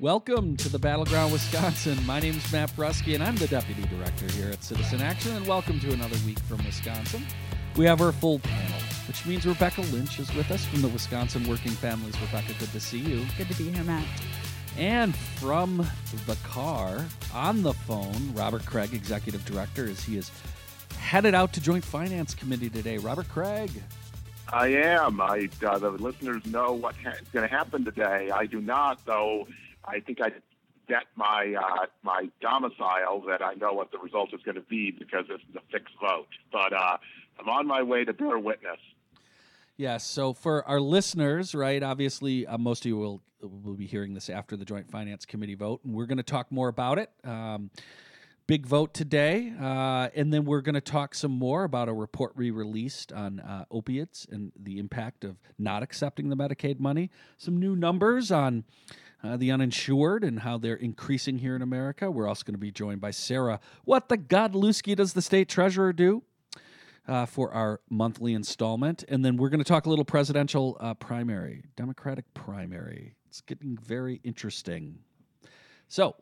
Welcome to the Battleground Wisconsin. My name is Matt Brusky, and I'm the Deputy Director here at Citizen Action, and welcome to another week from Wisconsin. We have our full panel, which means Rebecca Lynch is with us from the Wisconsin Working Families. Rebecca, good to see you. Good to be here, Matt. And from the car, on the phone, Robert Kraig, Executive Director, as he is headed out to Joint Finance Committee today. Robert Kraig. I am. I uh, the listeners know what's ha- going to happen today. I do not, though. I think I bet my uh, my domicile that I know what the result is going to be because this is a fixed vote. But uh, I'm on my way to bear witness. Yes. So for our listeners, right? Obviously, uh, most of you will will be hearing this after the Joint Finance Committee vote, and we're going to talk more about it. Um, big vote today, uh, and then we're going to talk some more about a report we released on uh, opiates and the impact of not accepting the Medicaid money. Some new numbers on. Uh, the uninsured and how they're increasing here in America. We're also going to be joined by Sarah. What the Godlewski does the state treasurer do? uh, for our monthly installment. And then we're going to talk a little presidential uh, primary, Democratic primary. It's getting very interesting. So,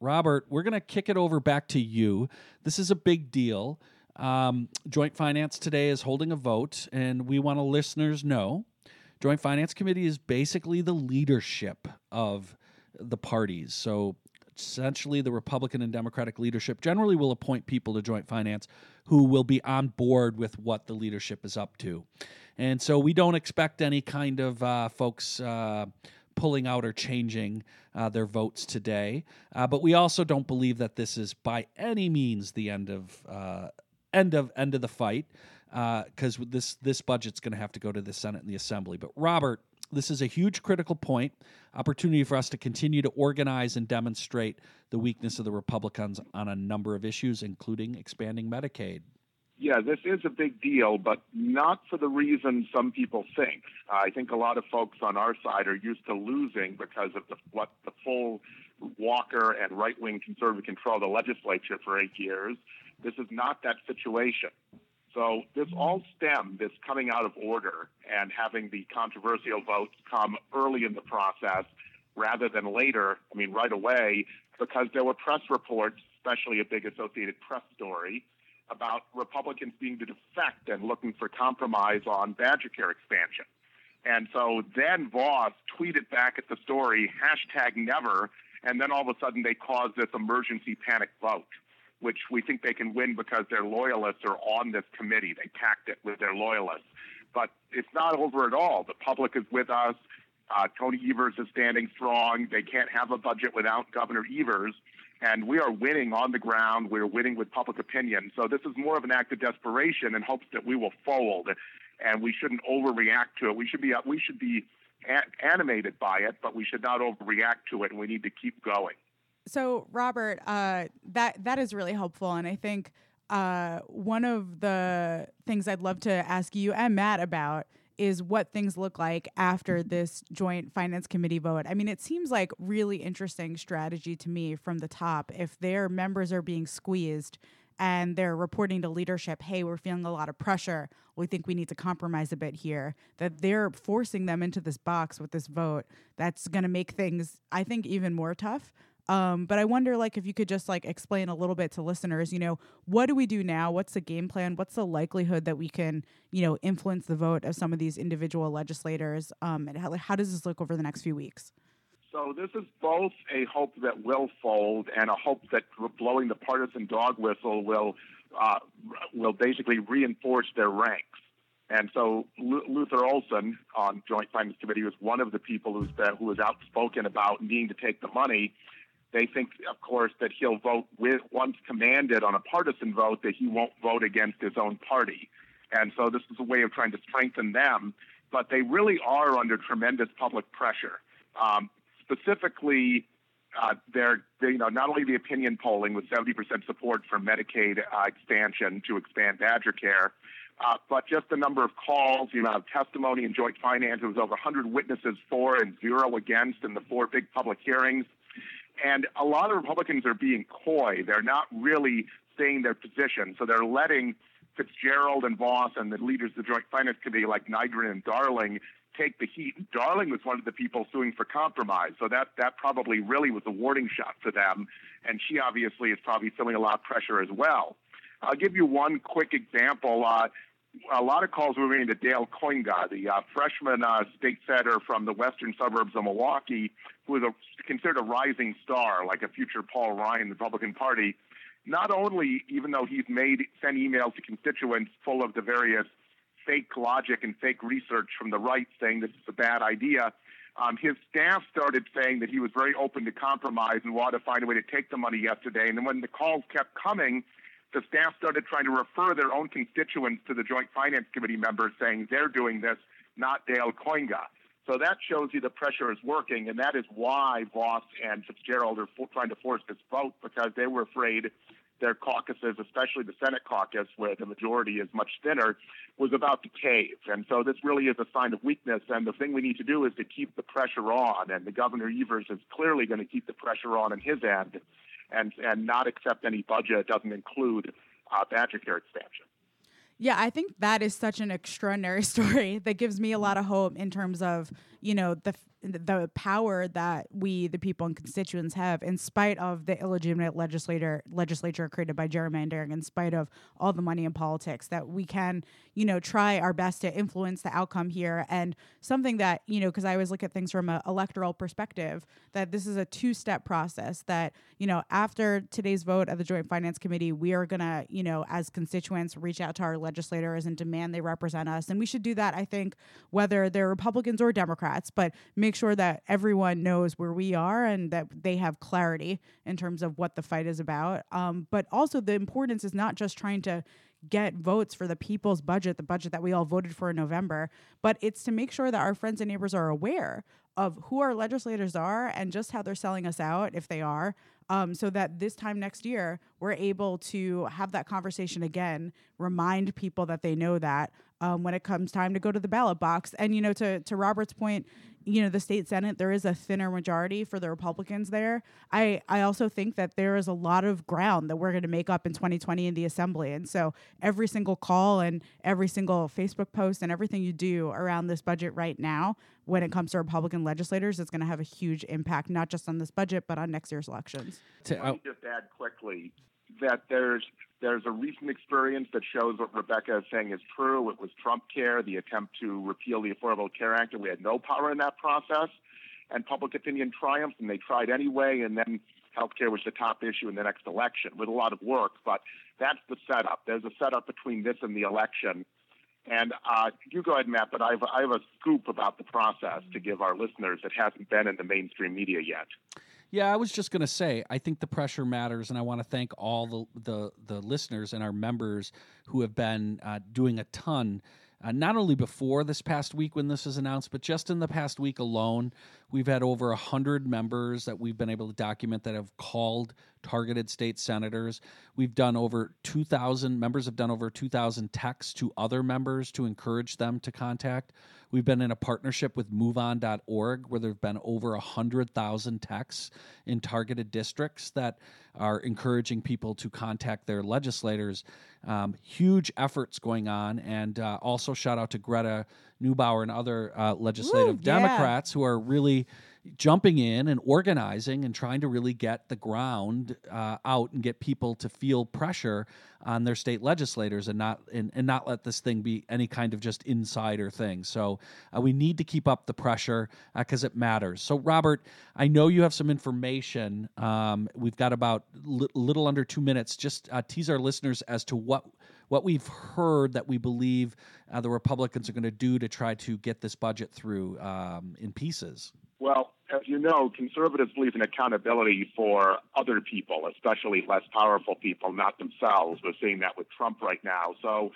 Robert, we're going to kick it over back to you. This is a big deal. Um, Joint Finance today is holding a vote, and we want to listeners know Joint Finance Committee is basically the leadership of the parties. So essentially the Republican and Democratic leadership generally will appoint people to joint finance who will be on board with what the leadership is up to. And so we don't expect any kind of uh, folks uh, pulling out or changing uh, their votes today. Uh, but we also don't believe that this is by any means the end of uh, end of end of the fight because uh, this this budget's going to have to go to the Senate and the Assembly. But Robert, this is a huge critical point, opportunity for us to continue to organize and demonstrate the weakness of the Republicans on a number of issues, including expanding Medicaid. Yeah, this is a big deal, but not for the reason some people think. I think a lot of folks on our side are used to losing because of the, what the full Walker and right wing conservative control of the legislature for eight years. This is not that situation. So this all stemmed, this coming out of order and having the controversial votes come early in the process rather than later, I mean, right away, because there were press reports, especially a big Associated Press story, about Republicans being to defect and looking for compromise on Badger Care expansion. And so then Vos tweeted back at the story, hashtag never, and then all of a sudden they caused this emergency panic vote which we think they can win because their loyalists are on this committee. They packed it with their loyalists. But it's not over at all. The public is with us. Uh, Tony Evers is standing strong. They can't have a budget without Governor Evers. And we are winning on the ground. We're winning with public opinion. So this is more of an act of desperation in hopes that we will fold. And we shouldn't overreact to it. We should be we should be animated by it, but we should not overreact to it. And we need to keep going. So, Robert, uh, that that is really helpful, and I think uh, one of the things I'd love to ask you and Matt about is what things look like after this joint finance committee vote. I mean, it seems like really interesting strategy to me from the top. If their members are being squeezed and they're reporting to leadership, hey, we're feeling a lot of pressure. We think we need to compromise a bit here. That they're forcing them into this box with this vote. That's going to make things, I think, even more tough. Um, but I wonder, like, if you could just like explain a little bit to listeners, you know, what do we do now? What's the game plan? What's the likelihood that we can, you know, influence the vote of some of these individual legislators? Um, and how, how does this look over the next few weeks? So this is both a hope that will fold and a hope that blowing the partisan dog whistle will uh, will basically reinforce their ranks. And so Luther Olsen on Joint Finance Committee was one of the people who's been, who was outspoken about needing to take the money they think, of course, that he'll vote with once commanded on a partisan vote that he won't vote against his own party. And so this is a way of trying to strengthen them. But they really are under tremendous public pressure. Um, specifically, uh, they're, they, you know, not only the opinion polling with 70% support for Medicaid uh, expansion to expand Badger Care, uh, but just the number of calls, the amount of testimony in joint finance, it was over 100 witnesses for and zero against in the four big public hearings. And a lot of Republicans are being coy. They're not really staying their position. So they're letting Fitzgerald and Vos and the leaders of the Joint Finance Committee like Nygren and Darling take the heat. Darling was one of the people suing for compromise, so that that probably really was a warning shot for them. And she obviously is probably feeling a lot of pressure as well. I'll give you one quick example. Uh, a lot of calls were made to Dale Kooyenga, the uh, freshman uh, state senator from the western suburbs of Milwaukee, who is a, considered a rising star, like a future Paul Ryan, in the Republican Party. Not only, even though he's made sent emails to constituents full of the various fake logic and fake research from the right saying this is a bad idea, um, his staff started saying that he was very open to compromise and wanted to find a way to take the money yesterday. And then when the calls kept coming, the staff started trying to refer their own constituents to the Joint Finance Committee members saying they're doing this, not Dale Kooyenga. So that shows you the pressure is working, and that is why Vos and Fitzgerald are trying to force this vote because they were afraid their caucuses, especially the Senate caucus, where the majority is much thinner, was about to cave. And so this really is a sign of weakness. And the thing we need to do is to keep the pressure on. And the Governor Evers is clearly going to keep the pressure on in his end and and not accept any budget that doesn't include uh, Badger Care expansion. Yeah, I think that is such an extraordinary story that gives me a lot of hope in terms of you know the the power that we the people and constituents have in spite of the illegitimate legislator legislature created by gerrymandering in spite of all the money in politics that we can you know try our best to influence the outcome here. And something that you know because i always look at things from an electoral perspective that this is a two-step process that you know after today's vote at the joint finance committee we are to you know as constituents reach out to our legislators and demand they represent us. And we should do that i think whether they're republicans or democrats but make make sure that everyone knows where we are and that they have clarity in terms of what the fight is about. Um, but also, the importance is not just trying to get votes for the people's budget, the budget that we all voted for in November, but it's to make sure that our friends and neighbors are aware of who our legislators are and just how they're selling us out, if they are, um, so that this time next year we're able to have that conversation again, remind people that they know that um, when it comes time to go to the ballot box. And you know, to to Robert's point, you know the state senate there is a thinner majority for the republicans there i i also think that there is a lot of ground that we're going to make up in 2020 in the assembly and so every single call and every single facebook post and everything you do around this budget right now when it comes to republican legislators is going to have a huge impact not just on this budget but on next year's elections to, Let me uh, just add quickly that there's there's a recent experience that shows what Rebecca is saying is true. It was Trump Care, the attempt to repeal the Affordable Care Act, and we had no power in that process. And public opinion triumphed, and they tried anyway. And then healthcare was the top issue in the next election with a lot of work. But that's the setup. There's a setup between this and the election. And uh, you go ahead, Matt, but I have, I have a scoop about the process to give our listeners that hasn't been in the mainstream media yet. Yeah, I was just going to say, I think the pressure matters, and I want to thank all the, the, the listeners and our members who have been uh, doing a ton uh, not only before this past week when this was announced, but just in the past week alone, we've had over 100 members that we've been able to document that have called targeted state senators. We've done over 2,000, members have done over 2,000 texts to other members to encourage them to contact. We've been in a partnership with moveon.org where there have been over 100,000 texts in targeted districts that are encouraging people to contact their legislators. Um, huge efforts going on. And uh, also, shout out to Greta Neubauer and other uh, legislative Democrats yeah. who are really jumping in and organizing and trying to really get the ground uh, out and get people to feel pressure on their state legislators and not and, and not let this thing be any kind of just insider thing. So uh, we need to keep up the pressure because uh, it matters. So Robert, I know you have some information. Um, we've got about li- little under two minutes. Just uh, tease our listeners as to what what we've heard that we believe uh, the Republicans are going to do to try to get this budget through um, in pieces. Well, as you know, conservatives believe in accountability for other people, especially less powerful people, not themselves. We're seeing that with Trump right now. So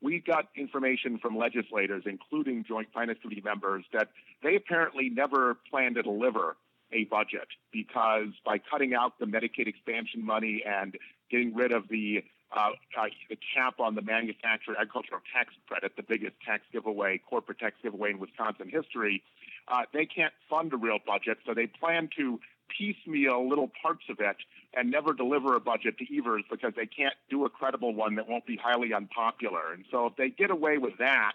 we've got information from legislators, including Joint Finance Committee members, that they apparently never plan to deliver a budget because by cutting out the Medicaid expansion money and getting rid of the uh, uh, the cap on the manufacturer agricultural tax credit, the biggest tax giveaway, corporate tax giveaway in Wisconsin history, uh, they can't fund a real budget, so they plan to piecemeal little parts of it and never deliver a budget to Evers because they can't do a credible one that won't be highly unpopular. And so if they get away with that,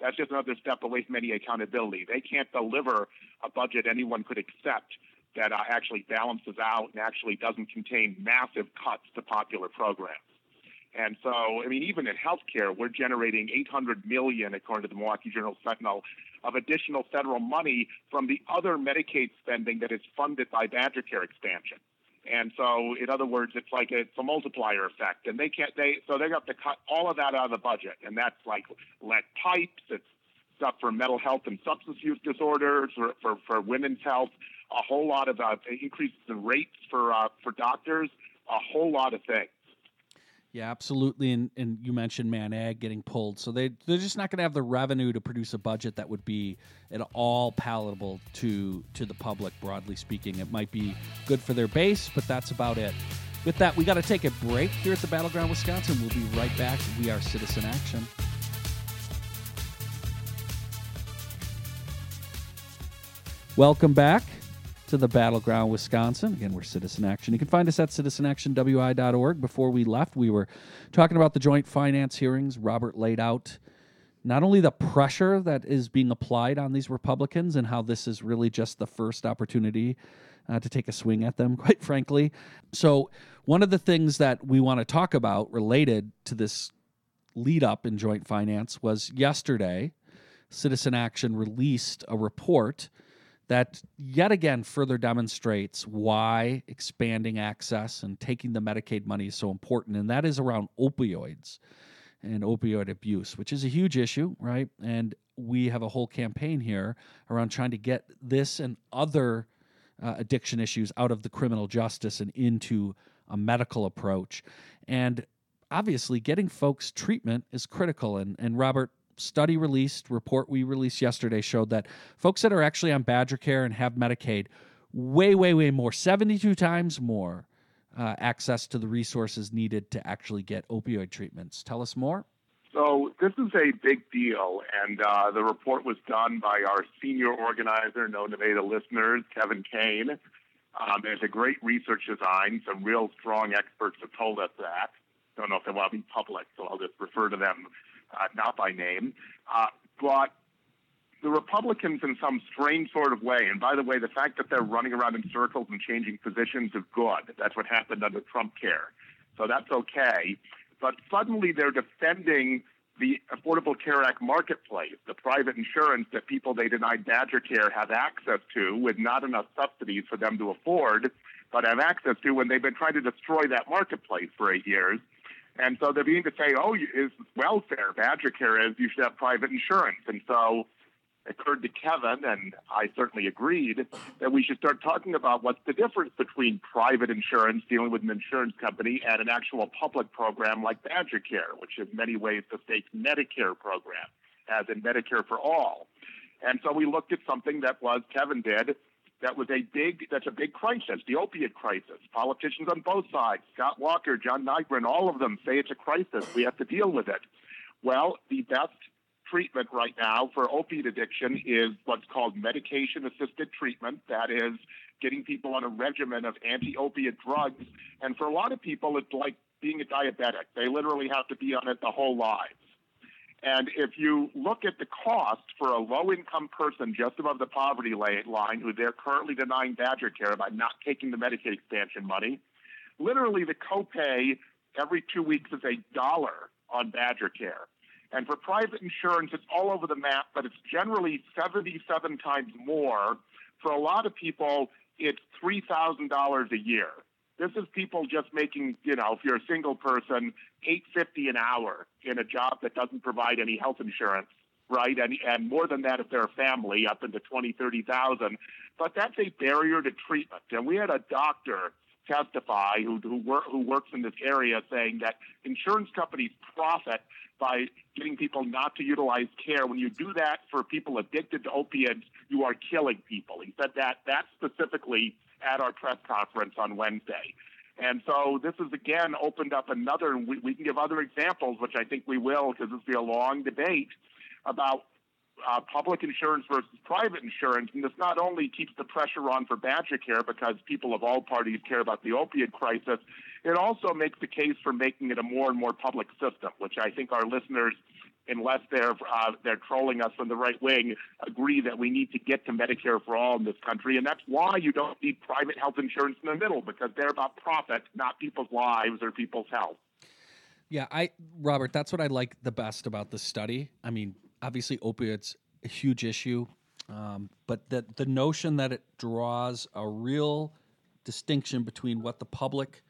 that's just another step away from any accountability. They can't deliver a budget anyone could accept that uh, actually balances out and actually doesn't contain massive cuts to popular programs. And so, I mean, even in healthcare, we're generating 800 million, according to the Milwaukee Journal Sentinel, of additional federal money from the other Medicaid spending that is funded by Badger Care expansion. And so, in other words, it's like a, it's a multiplier effect, and they can't. They so they have to cut all of that out of the budget, and that's like lead pipes. It's stuff for mental health and substance use disorders, for for, for women's health. A whole lot of uh, increases in rates for uh, for doctors. A whole lot of things. Yeah, absolutely. And and you mentioned Man Ag getting pulled, so they they're just not going to have the revenue to produce a budget that would be at all palatable to to the public. Broadly speaking, it might be good for their base, but that's about it. With that, we got to take a break here at the Battleground Wisconsin. We'll be right back. We are Citizen Action. Welcome back to the Battleground Wisconsin. Again, we're Citizen Action. You can find us at citizenactionwi.org. Before we left, we were talking about the joint finance hearings. Robert laid out not only the pressure that is being applied on these Republicans and how this is really just the first opportunity uh, to take a swing at them, quite frankly. So, one of the things that we want to talk about related to this lead up in joint finance was yesterday, Citizen Action released a report that yet again further demonstrates why expanding access and taking the Medicaid money is so important, and that is around opioids and opioid abuse, which is a huge issue, right? And we have a whole campaign here around trying to get this and other uh, addiction issues out of the criminal justice and into a medical approach. And obviously, getting folks treatment is critical. And, and Robert, study released, report we released yesterday showed that folks that are actually on Badger Care and have Medicaid, way, way, way more, 72 times more uh, access to the resources needed to actually get opioid treatments. Tell us more. So, this is a big deal, and uh, the report was done by our senior organizer, known to the listeners, Kevin Kane. Um, a great research design. Some real strong experts have told us that. Don't know if they want to be public, so I'll just refer to them uh, not by name, uh, but the Republicans, in some strange sort of way, and by the way, the fact that they're running around in circles and changing positions is good. That's what happened under Trump Care. So that's okay. But suddenly they're defending the Affordable Care Act marketplace, the private insurance that people they denied Badger Care have access to with not enough subsidies for them to afford, but have access to when they've been trying to destroy that marketplace for eight years. And so they're beginning to say, oh, is welfare, Badger Care is, you should have private insurance. And so it occurred to Kevin, and I certainly agreed, that we should start talking about what's the difference between private insurance, dealing with an insurance company, and an actual public program like Badger Care, which in many ways the state's Medicare program, as in Medicare for all. And so we looked at something that was, Kevin did, that was a big that's a big crisis, the opiate crisis. Politicians on both sides, Scott Walker, John Nygren, all of them say it's a crisis. We have to deal with it. Well, the best treatment right now for opiate addiction is what's called medication assisted treatment. That is getting people on a regimen of anti opiate drugs. And for a lot of people, it's like being a diabetic. They literally have to be on it the whole lives. And if you look at the cost for a low income person just above the poverty line who they're currently denying Badger Care by not taking the Medicaid expansion money, literally the copay every two weeks is a dollar on Badger Care. And for private insurance, it's all over the map, but it's generally 77 times more. For a lot of people, it's $3,000 a year. This is people just making, you know, if you're a single person, eight fifty an hour in a job that doesn't provide any health insurance, right? And and more than that if they're a family, up into twenty, thirty thousand. But that's a barrier to treatment. And we had a doctor testify who who, wor- who works in this area saying that insurance companies profit by getting people not to utilize care. When you do that for people addicted to opiates, you are killing people. He said that that specifically at our press conference on Wednesday. And so this has again opened up another, and we, we can give other examples, which I think we will because this will be a long debate about uh, public insurance versus private insurance, and this not only keeps the pressure on for Badger Care because people of all parties care about the opiate crisis, it also makes the case for making it a more and more public system, which I think our listeners, unless they're uh, they're trolling us from the right wing, agree that we need to get to Medicare for all in this country, and that's why you don't need private health insurance in the middle because they're about profit, not people's lives or people's health. Yeah, I Robert, that's what I like the best about this study. I mean, obviously opioids a huge issue, um, but the the notion that it draws a real distinction between what the public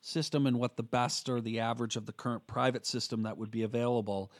system and what the best or the average of the current private system that would be available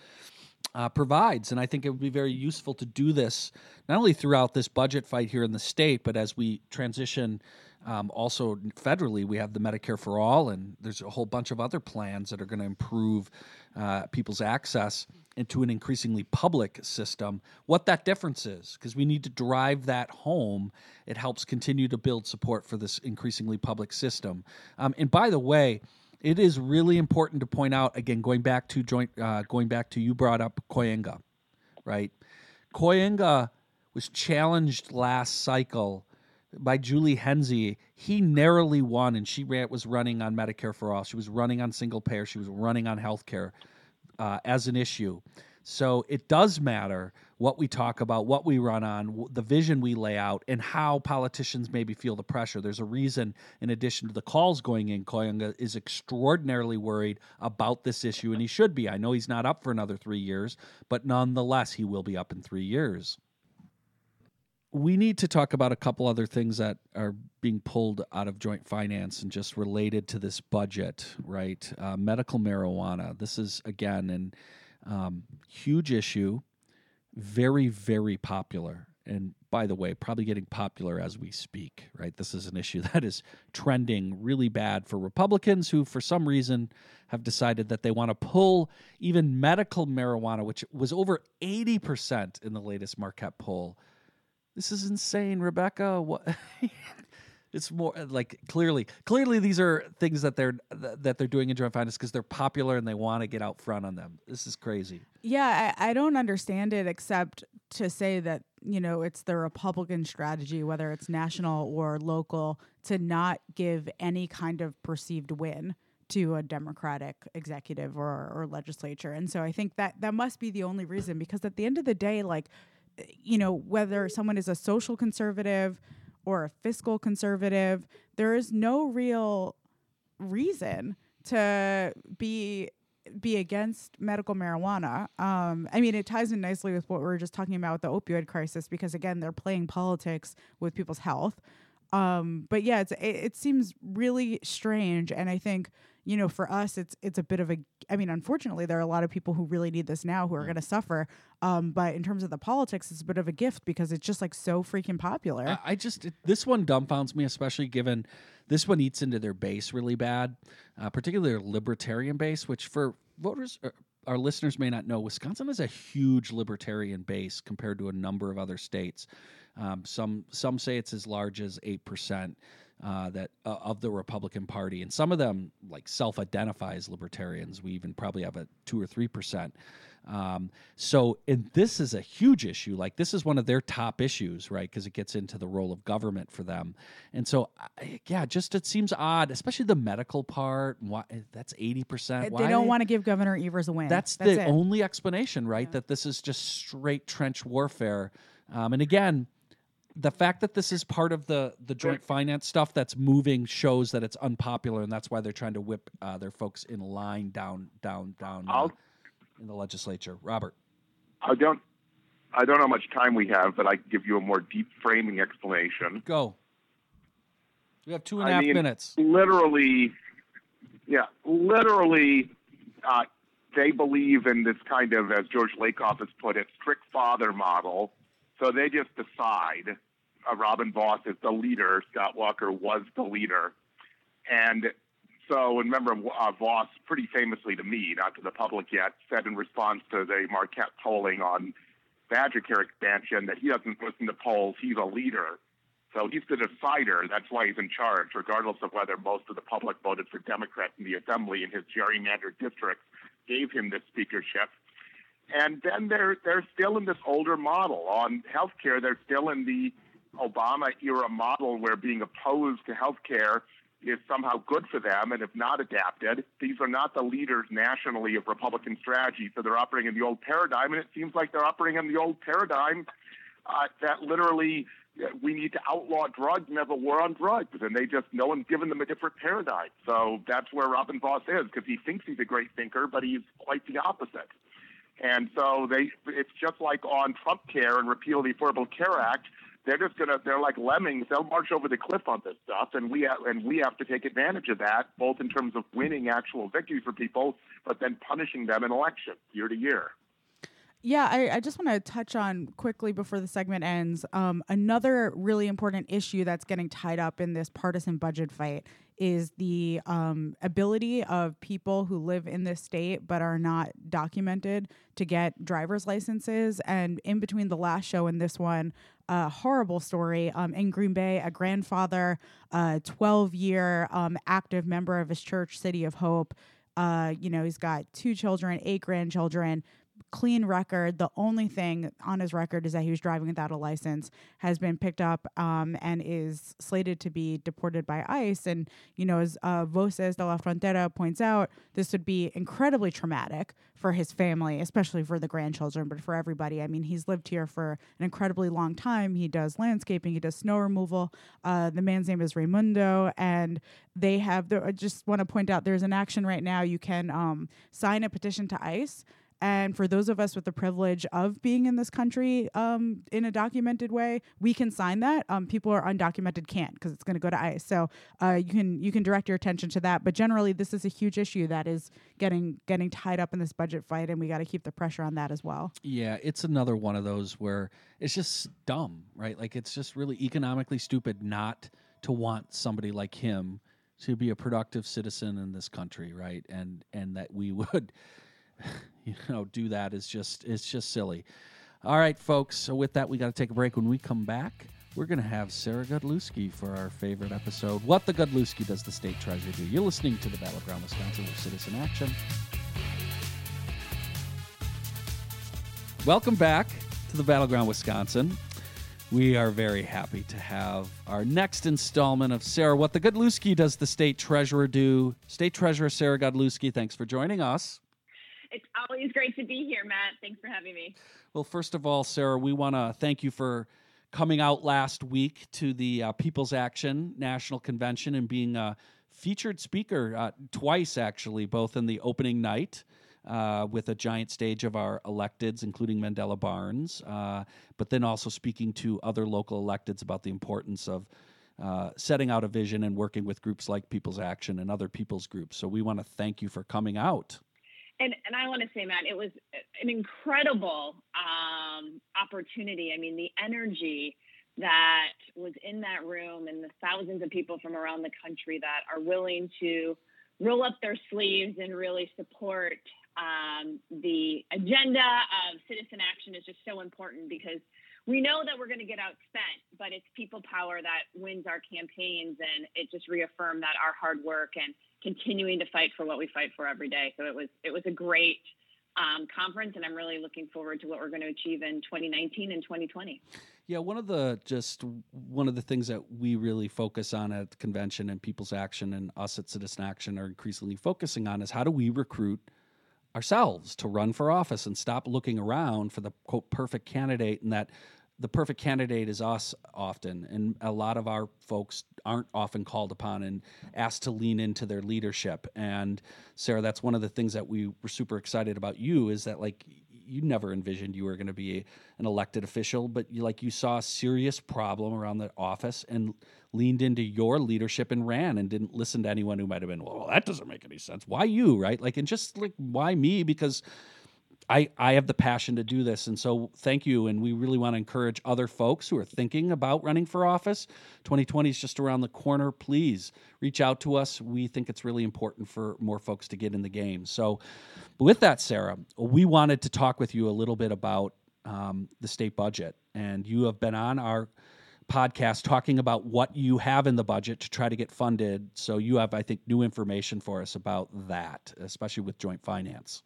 uh, provides. And I think it would be very useful to do this not only throughout this budget fight here in the state, but as we transition um, also federally, we have the Medicare for All, and there's a whole bunch of other plans that are going to improve uh, people's access into an increasingly public system. What that difference is, because we need to drive that home. It helps continue to build support for this increasingly public system. Um, and by the way, it is really important to point out again, going back to joint, uh, going back to you brought up Kooyenga, right? Kooyenga was challenged last cycle by Julie Henszey, he narrowly won, and she ran, was running on Medicare for All. She was running on single payer. She was running on health care uh, as an issue. So it does matter what we talk about, what we run on, the vision we lay out, and how politicians maybe feel the pressure. There's a reason, in addition to the calls going in, Kooyenga is extraordinarily worried about this issue, and he should be. I know he's not up for another three years, but nonetheless, he will be up in three years we need to talk about a couple other things that are being pulled out of joint finance and just related to this budget, right? Uh, medical marijuana. This is, again, an um, huge issue, very, very popular. And by the way, probably getting popular as we speak, right? This is an issue that is trending really bad for Republicans who, for some reason, have decided that they want to pull even medical marijuana, which was over 80% in the latest Marquette poll this is insane, Rebecca. What? it's more uh, like clearly, clearly these are things that they're that they're doing in joint finance because they're popular and they want to get out front on them. This is crazy. Yeah, I, I don't understand it except to say that you know it's the Republican strategy, whether it's national or local, to not give any kind of perceived win to a Democratic executive or, or legislature. And so I think that that must be the only reason because at the end of the day, like eh, you know, whether someone is a social conservative or a fiscal conservative, there is no real reason to be be against medical marijuana. Um, I mean, it ties in nicely with what we were just talking about with the opioid crisis because again, they're playing politics with people's health. Um, but yeah, it, it seems really strange, and I think you know, for us, it's it's a bit of a. I mean, unfortunately, there are a lot of people who really need this now who are mm. going to suffer. Um, but in terms of the politics, it's a bit of a gift because it's just like so freaking popular. I, I just it, this one dumbfounds me, especially given this one eats into their base really bad, uh, particularly their libertarian base, which for voters. Uh, our listeners may not know Wisconsin has a huge libertarian base compared to a number of other states. Um, some some say it's as large as eight percent uh, that uh, of the Republican Party, and some of them like self-identify as libertarians. We even probably have a two or three percent. Um, so, and this is a huge issue. Like this is one of their top issues, right? Because it gets into the role of government for them. And so, yeah, just it seems odd, especially the medical part. Why that's eighty percent. They don't want to give Governor Evers a win. That's, that's the it. only explanation, right? Yeah. That this is just straight trench warfare. Um, and again, the fact that this is part of the the joint finance stuff that's moving shows that it's unpopular, and that's why they're trying to whip uh, their folks in line down, down, down uh, in the legislature. Robert, I don't, I don't know how much time we have, but I can give you a more deep framing explanation. Go. We have two and a half mean, minutes. Literally, yeah, literally, uh, they believe in this kind of, as George Lakoff has put it, strict father model so they just decide. Uh, Robin Vos is the leader. Scott Walker was the leader. And so, remember, uh, Vos pretty famously to me, not to the public yet, said in response to the Marquette polling on Badger Care expansion that he doesn't listen to polls. He's a leader. So he's the decider. That's why he's in charge, regardless of whether most of the public voted for Democrat in the assembly in his gerrymandered districts gave him this speakership. And then they're they're still in this older model on healthcare. They're still in the Obama era model where being opposed to healthcare is somehow good for them and if not adapted. These are not the leaders nationally of Republican strategy, so they're operating in the old paradigm, and it seems like they're operating in the old paradigm uh, that literally uh, we need to outlaw drugs and have a war on drugs, and they just no one's given them a different paradigm. So that's where Robin Vos is because he thinks he's a great thinker, but he's quite the opposite. And so they, it's just like on Trump Care and repeal the Affordable Care Act they're just gonna they're like lemmings. They'll march over the cliff on this stuff and we have and we have to take advantage of that both in terms of winning actual victories for people but then punishing them in elections year to year yeah, I, I just want to touch on quickly before the segment ends. Um, another really important issue that's getting tied up in this partisan budget fight is the um, ability of people who live in this state but are not documented to get driver's licenses. And in between the last show and this one, a horrible story um, in Green Bay, a grandfather, a 12 year um, active member of his church, City of Hope. Uh, you know, he's got two children, eight grandchildren clean record. The only thing on his record is that he was driving without a license, has been picked up um, and is slated to be deported by ICE. And, you know, as uh, Voces de la Frontera points out, this would be incredibly traumatic for his family, especially for the grandchildren, but for everybody. I mean, he's lived here for an incredibly long time. He does landscaping, he does snow removal. Uh, the man's name is Raimundo, and they have, the, I just want to point out there's an action right now. You can um, sign a petition to ICE and for those of us with the privilege of being in this country um, in a documented way, we can sign that. Um, people who are undocumented can't because it's going to go to ICE. So uh, you can you can direct your attention to that. But generally, this is a huge issue that is getting getting tied up in this budget fight, and we got to keep the pressure on that as well. Yeah, it's another one of those where it's just dumb, right? Like it's just really economically stupid not to want somebody like him to be a productive citizen in this country, right? And and that we would you know do that is just it's just silly. All right, folks. So with that, we got to take a break. When we come back, we're going to have Sarah Godlewski for our favorite episode. What the Godlewski does the state treasurer do? You're listening to the Battleground Wisconsin with Citizen Action. Welcome back to the Battleground Wisconsin. We are very happy to have our next installment of Sarah. What the Godlewski does the state treasurer do? State treasurer Sarah Godlewski, thanks for joining us. It's always great to be here, Matt. Thanks for having me. Well, first of all, Sarah, we want to thank you for coming out last week to the uh, People's Action National Convention and being a featured speaker uh, twice, actually, both in the opening night. Uh, with a giant stage of our electeds, including Mandela Barnes, uh, but then also speaking to other local electeds about the importance of uh, setting out a vision and working with groups like People's Action and other people's groups. So we want to thank you for coming out and and I want to say, Matt, it was an incredible um, opportunity. I mean, the energy that was in that room and the thousands of people from around the country that are willing to roll up their sleeves and really support um, the agenda of citizen action is just so important because we know that we're going to get outspent, but it's people power that wins our campaigns, and it just reaffirmed that our hard work and continuing to fight for what we fight for every day. So it was it was a great um, conference, and I'm really looking forward to what we're going to achieve in 2019 and 2020. Yeah, one of the just one of the things that we really focus on at the convention and People's Action and us at Citizen Action are increasingly focusing on is how do we recruit ourselves to run for office and stop looking around for the quote perfect candidate and that the perfect candidate is us often. And a lot of our folks aren't often called upon and asked to lean into their leadership. And sarah that's one of the things that we were super excited about you is that like you never envisioned you were going to be an elected official, but you like you saw a serious problem around the office and leaned into your leadership and ran and didn't listen to anyone who might have been, well, that doesn't make any sense. Why you, right? Like, and just like why me? Because I, I have the passion to do this. And so thank you. And we really want to encourage other folks who are thinking about running for office. 2020 is just around the corner. Please reach out to us. We think it's really important for more folks to get in the game. So, with that, Sarah, we wanted to talk with you a little bit about um, the state budget. And you have been on our podcast talking about what you have in the budget to try to get funded. So, you have, I think, new information for us about that, especially with joint finance.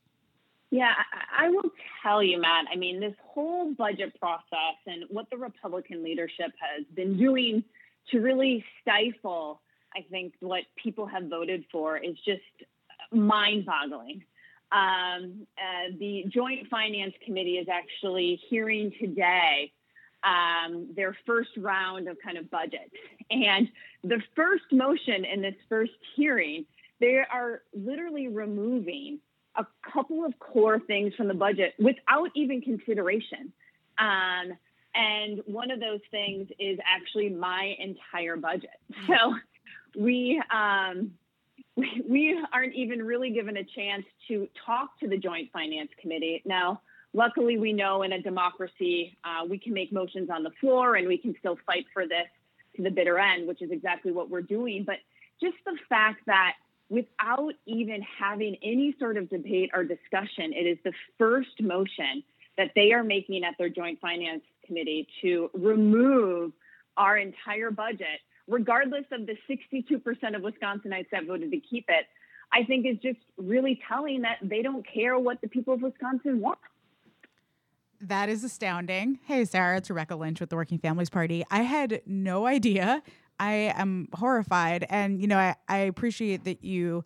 Yeah, I, will tell you, Matt. I mean, this whole budget process and what the Republican leadership has been doing to really stifle, I think, what people have voted for is just mind boggling. Um, uh, the Joint Finance Committee is actually hearing today um, their first round of kind of budget. And the first motion in this first hearing, they are literally removing a couple of core things from the budget without even consideration. Um, and one of those things is actually my entire budget. So we, um, we, we aren't even really given a chance to talk to the Joint Finance Committee. Now, luckily, we know in a democracy uh, we can make motions on the floor and we can still fight for this to the bitter end, which is exactly what we're doing. But just the fact that without even having any sort of debate or discussion, it is the first motion that they are making at their Joint Finance Committee to remove our entire budget, regardless of the 62% of Wisconsinites that voted to keep it. I think is just really telling that they don't care what the people of Wisconsin want. That is astounding. Hey, Sarah, it's Rebecca Lynch with the Working Families Party. I had no idea. I am horrified. And, you know, I, I appreciate that you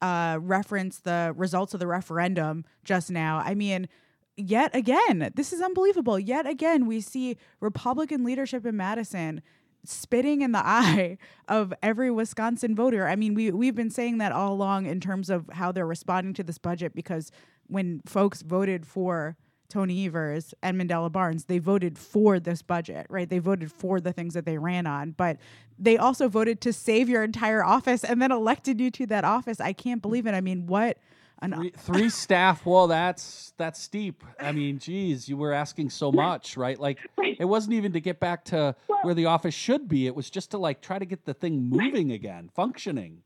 uh, referenced the results of the referendum just now. I mean, yet again, this is unbelievable. Yet again, we see Republican leadership in Madison spitting in the eye of every Wisconsin voter. I mean, we we've been saying that all along in terms of how they're responding to this budget because when folks voted for Tony Evers and Mandela Barnes, they voted for this budget, right? They voted for the things that they ran on, but they also voted to save your entire office and then elected you to that office. I can't believe it. I mean, what an three, three staff. Well, that's that's steep. I mean, geez, you were asking so much, right? Like it wasn't even to get back to where the office should be. It was just to like try to get the thing moving again, functioning.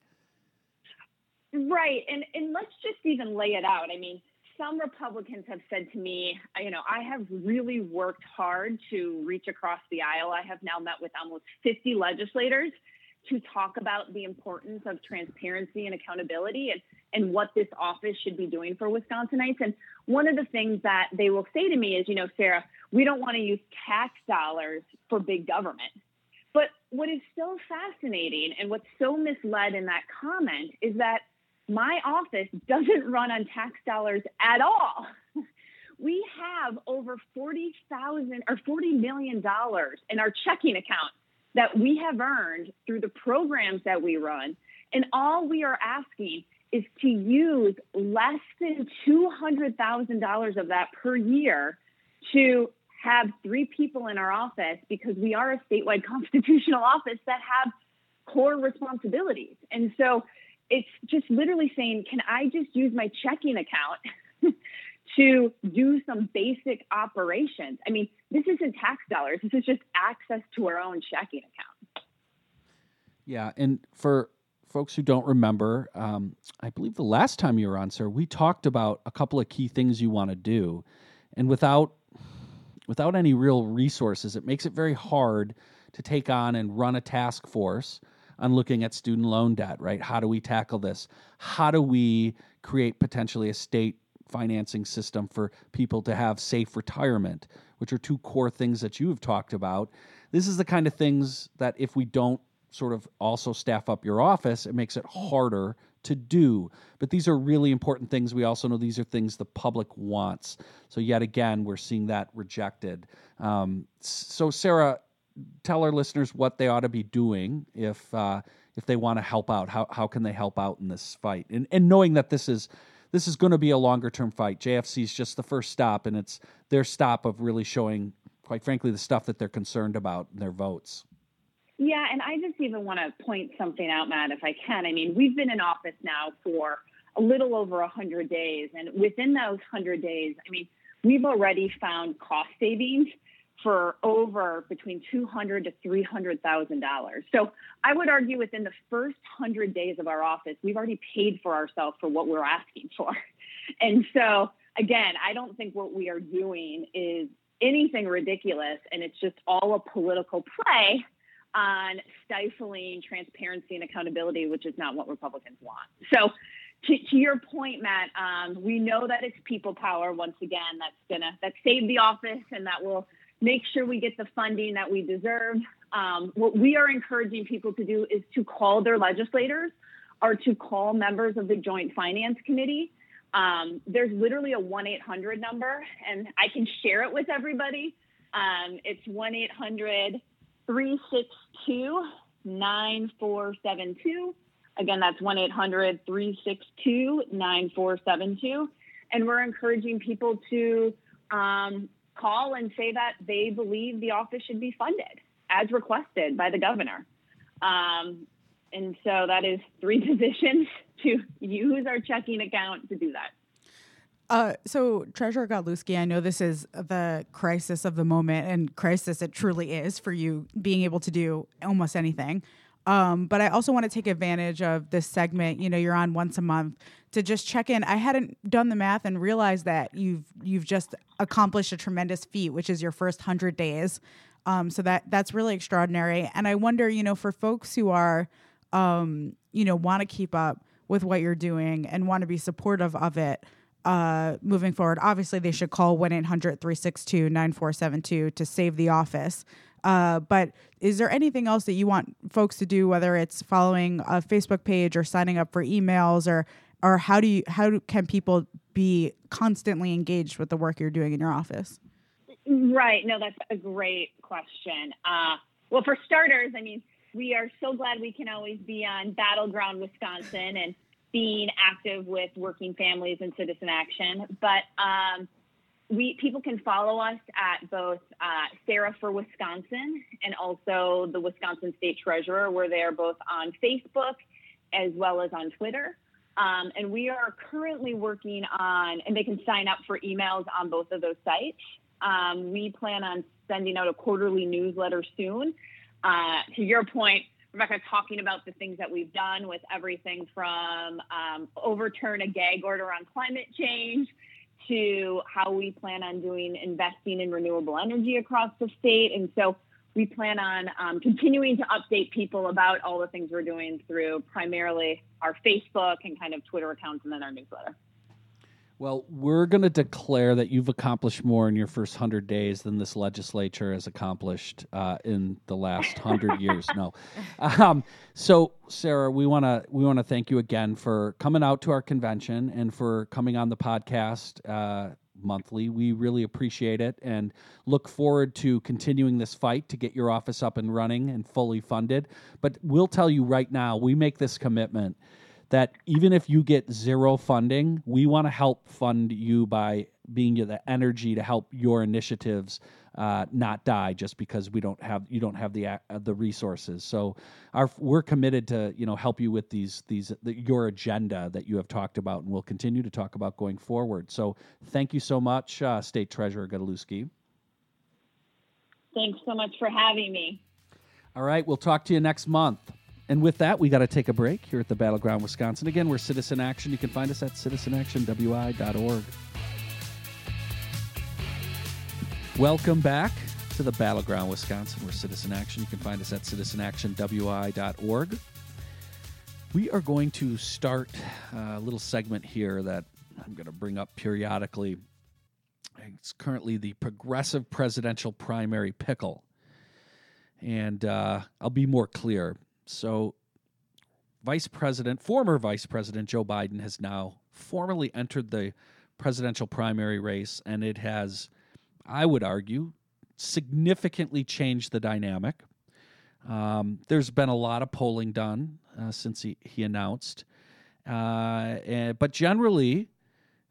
Right, and and let's just even lay it out. I mean some Republicans have said to me, you know, I have really worked hard to reach across the aisle. I have now met with almost 50 legislators to talk about the importance of transparency and accountability and, and what this office should be doing for Wisconsinites. And one of the things that they will say to me is, you know, Sarah, we don't want to use tax dollars for big government. But what is so fascinating and what's so misled in that comment is that my office doesn't run on tax dollars at all. We have over 40,000 or 40 million dollars in our checking account that we have earned through the programs that we run. And all we are asking is to use less than $200,000 of that per year to have three people in our office because we are a statewide constitutional office that have core responsibilities. And so it's just literally saying, can I just use my checking account to do some basic operations? I mean, this isn't tax dollars. This is just access to our own checking account. Yeah, and for folks who don't remember, um, I believe the last time you were on, sir, we talked about a couple of key things you want to do, and without without any real resources, it makes it very hard to take on and run a task force on looking at student loan debt, right? How do we tackle this? How do we create potentially a state financing system for people to have safe retirement, which are two core things that you have talked about. This is the kind of things that if we don't sort of also staff up your office, it makes it harder to do. But these are really important things. We also know these are things the public wants. So, yet again, we're seeing that rejected. Um, so, Sarah, tell our listeners what they ought to be doing if uh, if they want to help out. How how can they help out in this fight? And and knowing that this is this is going to be a longer term fight. JFC is just the first stop, and it's their stop of really showing, quite frankly, the stuff that they're concerned about in their votes. Yeah, and I just even want to point something out, Matt, if I can. I mean, we've been in office now for a little over 100 days. And within those 100 days, I mean, we've already found cost savings for over between two hundred to three hundred thousand dollars. So I would argue within the first hundred days of our office, we've already paid for ourselves for what we're asking for. And so again, I don't think what we are doing is anything ridiculous, and it's just all a political play on stifling transparency and accountability, which is not what Republicans want. So to, to your point, Matt, um, we know that it's people power once again that's gonna that save the office and that will make sure we get the funding that we deserve. Um, what we are encouraging people to do is to call their legislators or to call members of the Joint Finance Committee. Um, there's literally a 1 800 number, and I can share it with everybody. Um, it's 1 800 362 9472. Again, that's 1 800 362 9472. And we're encouraging people to um, call and say that they believe the office should be funded as requested by the governor. Um, and so that is three positions to use our checking account to do that. Uh, so, Treasurer Godlewski, I know this is the crisis of the moment, and crisis it truly is for you being able to do almost anything. Um, but I also want to take advantage of this segment. You know, you're on once a month to just check in. I hadn't done the math and realized that you've you've just accomplished a tremendous feat, which is your first hundred days. Um, so that that's really extraordinary. And I wonder, you know, for folks who are, um, you know, want to keep up with what you're doing and want to be supportive of it uh, moving forward, obviously they should call 1 800 362 9472 to save the office. Uh, but is there anything else that you want folks to do, whether it's following a Facebook page or signing up for emails, or or how do you how do, can people be constantly engaged with the work you're doing in your office? Right. No, that's a great question. Uh, well, for starters, I mean, we are so glad we can always be on Battleground Wisconsin and being active with working families and citizen action. But um, we people can follow us at both uh, Sarah for Wisconsin and also the Wisconsin State Treasurer. We're there both on Facebook as well as on Twitter. Um, and we are currently working on, and they can sign up for emails on both of those sites. Um, we plan on sending out a quarterly newsletter soon. Uh, to your point, Rebecca, talking about the things that we've done with everything from um, overturn a gag order on climate change to how we plan on doing investing in renewable energy across the state. And so we plan on um, continuing to update people about all the things we're doing through primarily our Facebook and kind of Twitter accounts and then our newsletter. Well, we're going to declare that you've accomplished more in your first hundred days than this legislature has accomplished uh, in the last hundred years. No, um, so Sarah, we want to we want to thank you again for coming out to our convention and for coming on the podcast uh, monthly. We really appreciate it and look forward to continuing this fight to get your office up and running and fully funded. But we'll tell you right now, we make this commitment that even if you get zero funding, we want to help fund you by being the energy to help your initiatives uh, not die just because we don't have you don't have the uh, the resources. So our we're committed to you know help you with these these the, your agenda that you have talked about, and we'll continue to talk about going forward. So thank you so much, uh, State Treasurer Godlewski. Thanks so much for having me. All right, we'll talk to you next month. And with that, we got to take a break here at the Battleground Wisconsin. Again, we're Citizen Action. You can find us at citizenactionwi.org. Welcome back to the Battleground Wisconsin. We're Citizen Action. You can find us at citizenactionwi.org. We are going to start a little segment here that I'm going to bring up periodically. It's currently the Progressive Presidential Primary Pickle. And uh, I'll be more clear. So, Vice President, former Vice President Joe Biden has now formally entered the presidential primary race, and it has, I would argue, significantly changed the dynamic. Um, there's been a lot of polling done uh, since he, he announced, uh, and, but generally,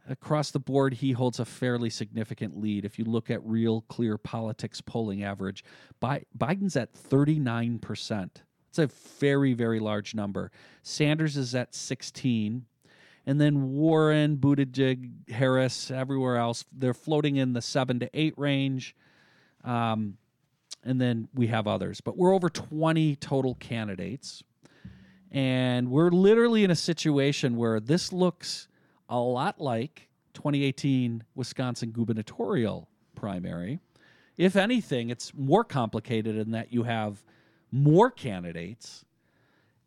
across the board, he holds a fairly significant lead. If you look at real clear politics polling average, Bi- Biden's at 39%. It's a very, very large number. Sanders is at 16. And then Warren, Buttigieg, Harris, everywhere else, they're floating in the seven to eight range. Um, and then we have others. But we're over 20 total candidates. And we're literally in a situation where this looks a lot like 2018 Wisconsin gubernatorial primary. If anything, it's more complicated in that you have more candidates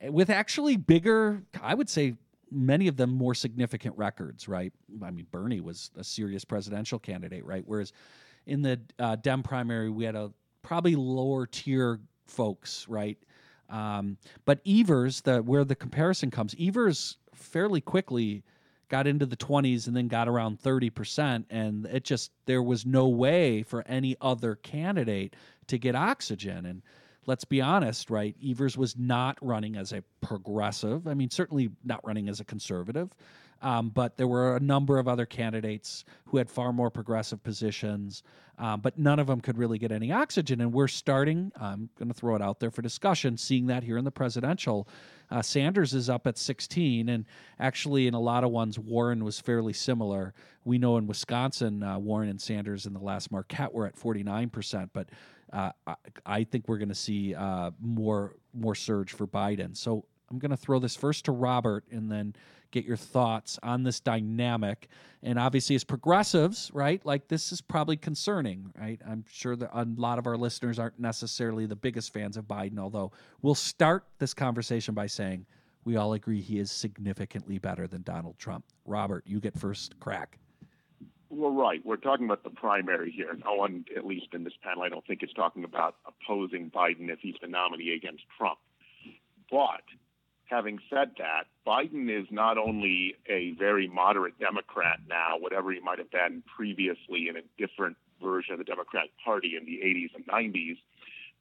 with actually bigger, I would say, many of them more significant records, right? I mean, Bernie was a serious presidential candidate, right? Whereas in the uh, Dem primary, we had a probably lower tier folks, right? Um, but Evers, the where the comparison comes, Evers fairly quickly got into the 20s and then got around 30% and it just there was no way for any other candidate to get oxygen and let's be honest right evers was not running as a progressive i mean certainly not running as a conservative um, but there were a number of other candidates who had far more progressive positions, um, but none of them could really get any oxygen. And we're starting, I'm going to throw it out there for discussion, seeing that here in the presidential. Uh, Sanders is up at 16, and actually, in a lot of ones, Warren was fairly similar. We know in Wisconsin, uh, Warren and Sanders in the last Marquette were at 49%, but uh, I, I, think we're going to see uh, more more surge for Biden. So I'm going to throw this first to Robert, and then get your thoughts on this dynamic. And obviously, as progressives, right, like this is probably concerning, right? I'm sure that a lot of our listeners aren't necessarily the biggest fans of Biden, although we'll start this conversation by saying we all agree he is significantly better than Donald Trump. Robert, you get first crack. Well, right. We're talking about the primary here. No one, at least in this panel, I don't think is talking about opposing Biden if he's the nominee against Trump. But having said that, Biden is not only a very moderate Democrat now, whatever he might have been previously in a different version of the Democratic Party in the 80s and 90s,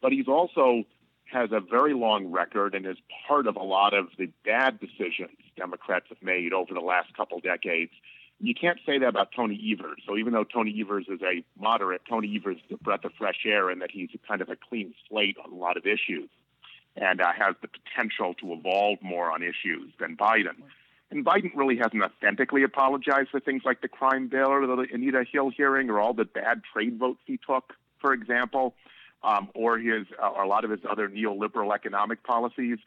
but he's also has a very long record and is part of a lot of the bad decisions Democrats have made over the last couple decades. You can't say that about Tony Evers. So even though Tony Evers is a moderate, Tony Evers is a breath of fresh air in that he's kind of a clean slate on a lot of issues and uh, has the potential to evolve more on issues than Biden. And Biden really hasn't authentically apologized for things like the crime bill or the Anita Hill hearing or all the bad trade votes he took, for example, um, or his uh, or a lot of his other neoliberal economic policies.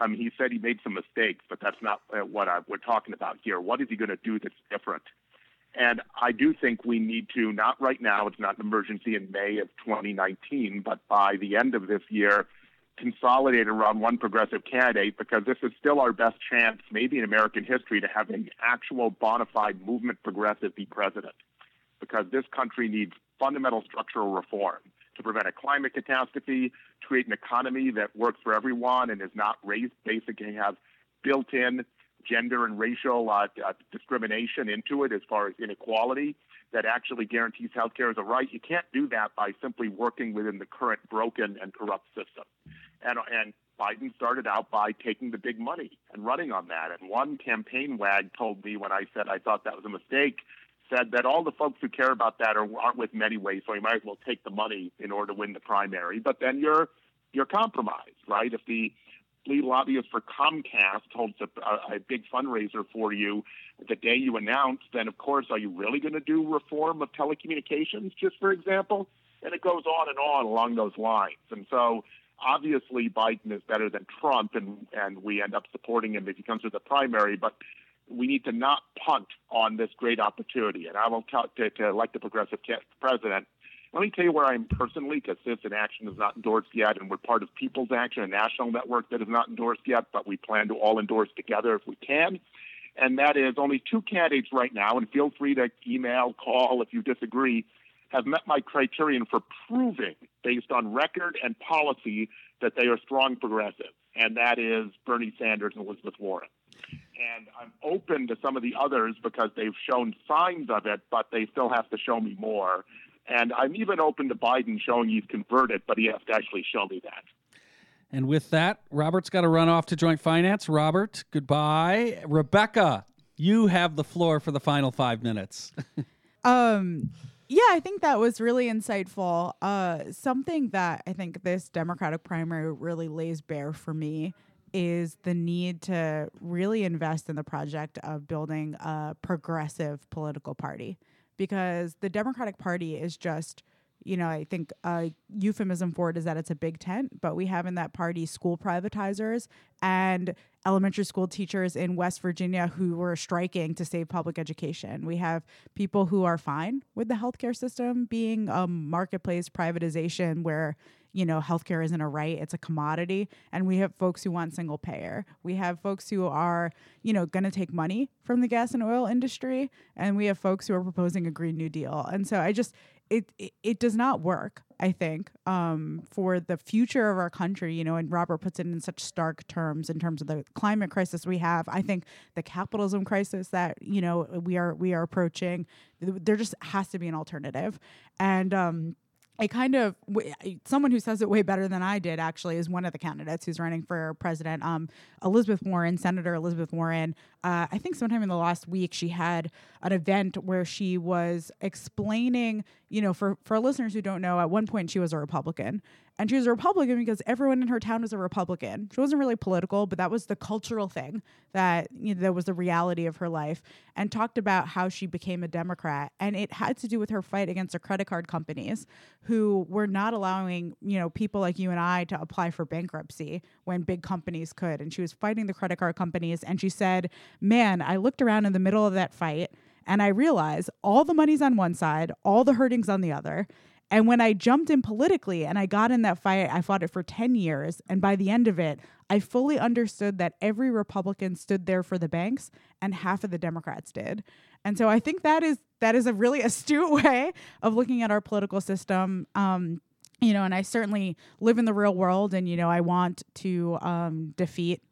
Um, he said he made some mistakes, but that's not uh, what I, we're talking about here. What is he going to do that's different? And I do think we need to, not right now, it's not an emergency in May of 2019, but by the end of this year, consolidate around one progressive candidate because this is still our best chance, maybe in American history, to have an actual bona fide movement progressive be president. Because this country needs fundamental structural reform to prevent a climate catastrophe, create an economy that works for everyone and is not race basic and have built in gender and racial uh, uh, discrimination into it as far as inequality that actually guarantees health care as a right. You can't do that by simply working within the current broken and corrupt system. And, and Biden started out by taking the big money and running on that. And one campaign wag told me when I said I thought that was a mistake, said that all the folks who care about that are, aren't with him anyway, so you might as well take the money in order to win the primary. But then you're you're compromised, right? If the lead lobbyist for Comcast holds a, a, a big fundraiser for you the day you announce, then of course, are you really going to do reform of telecommunications, just for example? And it goes on and on along those lines. And so obviously Biden is better than Trump, and and we end up supporting him if he comes to the primary. But we need to not punt on this great opportunity. And I will tell to, to elect the progressive president. Let me tell you where I am personally, because Citizen Action is not endorsed yet, and we're part of People's Action, a national network that is not endorsed yet, but we plan to all endorse together if we can. And that is only two candidates right now, and feel free to email, call if you disagree have met my criterion for proving, based on record and policy, that they are strong progressives, and that is Bernie Sanders and Elizabeth Warren. And I'm open to some of the others because they've shown signs of it, but they still have to show me more. And I'm even open to Biden showing he's converted, but he has to actually show me that. And with that, Robert's got to run off to joint finance. Robert, goodbye. Rebecca, you have the floor for the final five minutes. um, yeah, I think that was really insightful. Uh, something that I think this Democratic primary really lays bare for me is the need to really invest in the project of building a progressive political party because the Democratic Party is just you know, I think a euphemism for it is that it's a big tent, but we have in that party school privatizers and elementary school teachers in West Virginia who were striking to save public education. We have people who are fine with the healthcare system being a marketplace privatization where you know, healthcare isn't a right, it's a commodity. And we have folks who want single payer. We have folks who are, you know, going to take money from the gas and oil industry. And we have folks who are proposing a Green New Deal. And so I just, it, it, it does not work, I think, um, for the future of our country, you know, and Robert puts it in such stark terms in terms of the climate crisis we have. I think the capitalism crisis that, you know, we are, we are approaching, there just has to be an alternative. And, um, I kind of someone who says it way better than I did actually is one of the candidates who's running for president. Um, Elizabeth Warren, Senator Elizabeth Warren. Uh, I think sometime in the last week she had an event where she was explaining. You know, for for listeners who don't know, at one point she was a Republican, and she was a Republican because everyone in her town was a Republican. She wasn't really political, but that was the cultural thing that you know, that was the reality of her life. And talked about how she became a Democrat, and it had to do with her fight against the credit card companies who were not allowing you know people like you and I to apply for bankruptcy when big companies could. And she was fighting the credit card companies, and she said, "Man, I looked around in the middle of that fight." And I realized all the money's on one side, all the hurting's on the other. And when I jumped in politically and I got in that fight, I fought it for 10 years. And by the end of it, I fully understood that every Republican stood there for the banks and half of the Democrats did. And so I think that is that is a really astute way of looking at our political system. Um, you know, and I certainly live in the real world and, you know, I want to um, defeat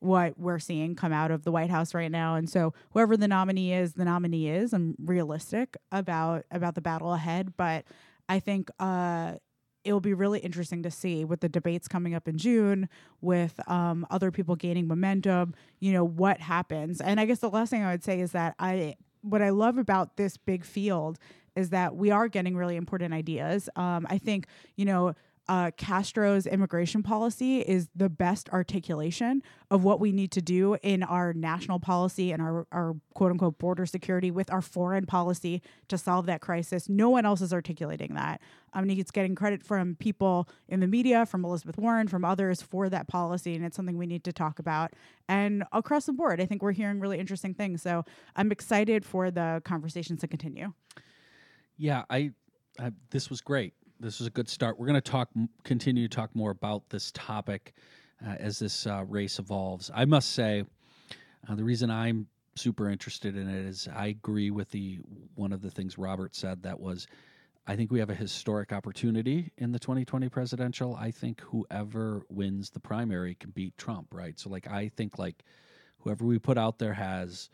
what we're seeing come out of the White House right now. And so whoever the nominee is, the nominee is. I'm realistic about about the battle ahead, but I think uh, it will be really interesting to see with the debates coming up in June, with um, other people gaining momentum. You know what happens, and I guess the last thing I would say is that I what I love about this big field is that we are getting really important ideas. Um, I think you know uh, Castro's immigration policy is the best articulation of what we need to do in our national policy and our, our quote unquote border security with our foreign policy to solve that crisis. No one else is articulating that. I mean, it's getting credit from people in the media, from Elizabeth Warren, from others for that policy, and it's something we need to talk about. And across the board, I think we're hearing really interesting things. So I'm excited for the conversations to continue. Yeah, I, I this was great this is a good start. We're going to talk, continue to talk more about this topic uh, as this uh, race evolves. I must say, uh, the reason I'm super interested in it is I agree with the one of the things Robert said that was I think we have a historic opportunity in the 2020 presidential. I think whoever wins the primary can beat Trump, right? So like I think like whoever we put out there has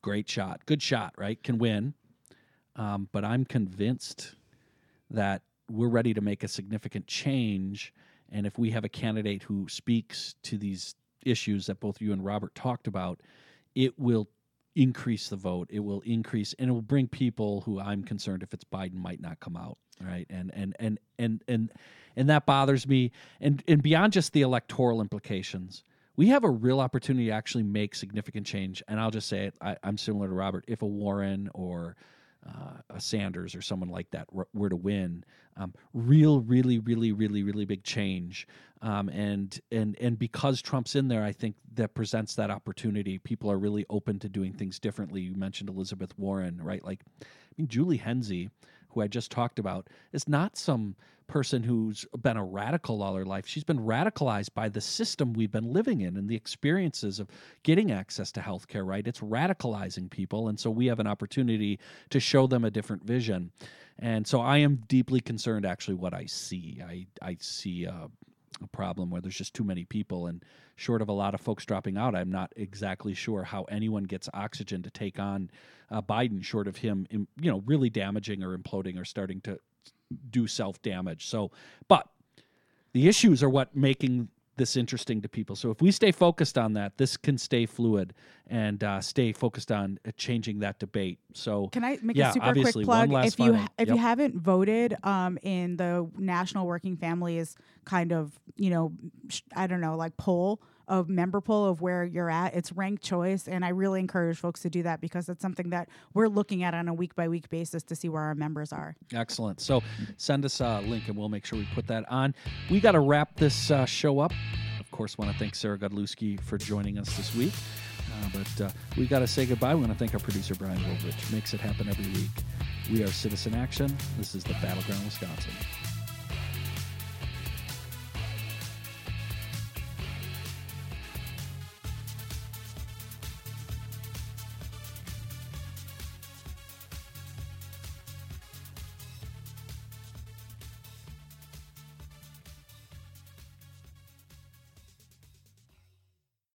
great shot, good shot, right? Can win. Um, but I'm convinced that we're ready to make a significant change. And if we have a candidate who speaks to these issues that both you and Robert talked about, it will increase the vote. It will increase, and it will bring people who I'm concerned if it's Biden might not come out, right? And and and and and and that bothers me. And and beyond just the electoral implications, we have a real opportunity to actually make significant change. And I'll just say it: I, I'm similar to Robert. If a Warren or uh, a Sanders or someone like that were to win, um, real, really, really, really, really big change. Um, and and and because Trump's in there, I think that presents that opportunity. People are really open to doing things differently. You mentioned Elizabeth Warren, right? Like, I mean, Julie Henszey, who I just talked about, is not some person who's been a radical all her life. She's been radicalized by the system we've been living in and the experiences of getting access to healthcare, right? It's radicalizing people. And so we have an opportunity to show them a different vision. And so I am deeply concerned, actually, what I see. I, I see a, a problem where there's just too many people. And short of a lot of folks dropping out, I'm not exactly sure how anyone gets oxygen to take on uh, Biden, short of him, you know, really damaging or imploding or starting to do self damage. So, but the issues are what making this interesting to people. So if we stay focused on that, this can stay fluid and uh, stay focused on uh, changing that debate. So can I make yeah, a super quick plug? If you ha- if yep. you haven't voted um, in the National Working Families kind of you know sh- I don't know like poll of member poll of where you're at. It's ranked choice, and I really encourage folks to do that because it's something that we're looking at on a week by week basis to see where our members are. Excellent. So send us a link and we'll make sure we put that on. We got to wrap this uh, show up. Of course, want to thank Sarah Godlewski for joining us this week. Uh, but uh, we got to say goodbye. We want to thank our producer, Brian Woolridge. Makes it happen every week. We are Citizen Action. This is the Battleground, Wisconsin.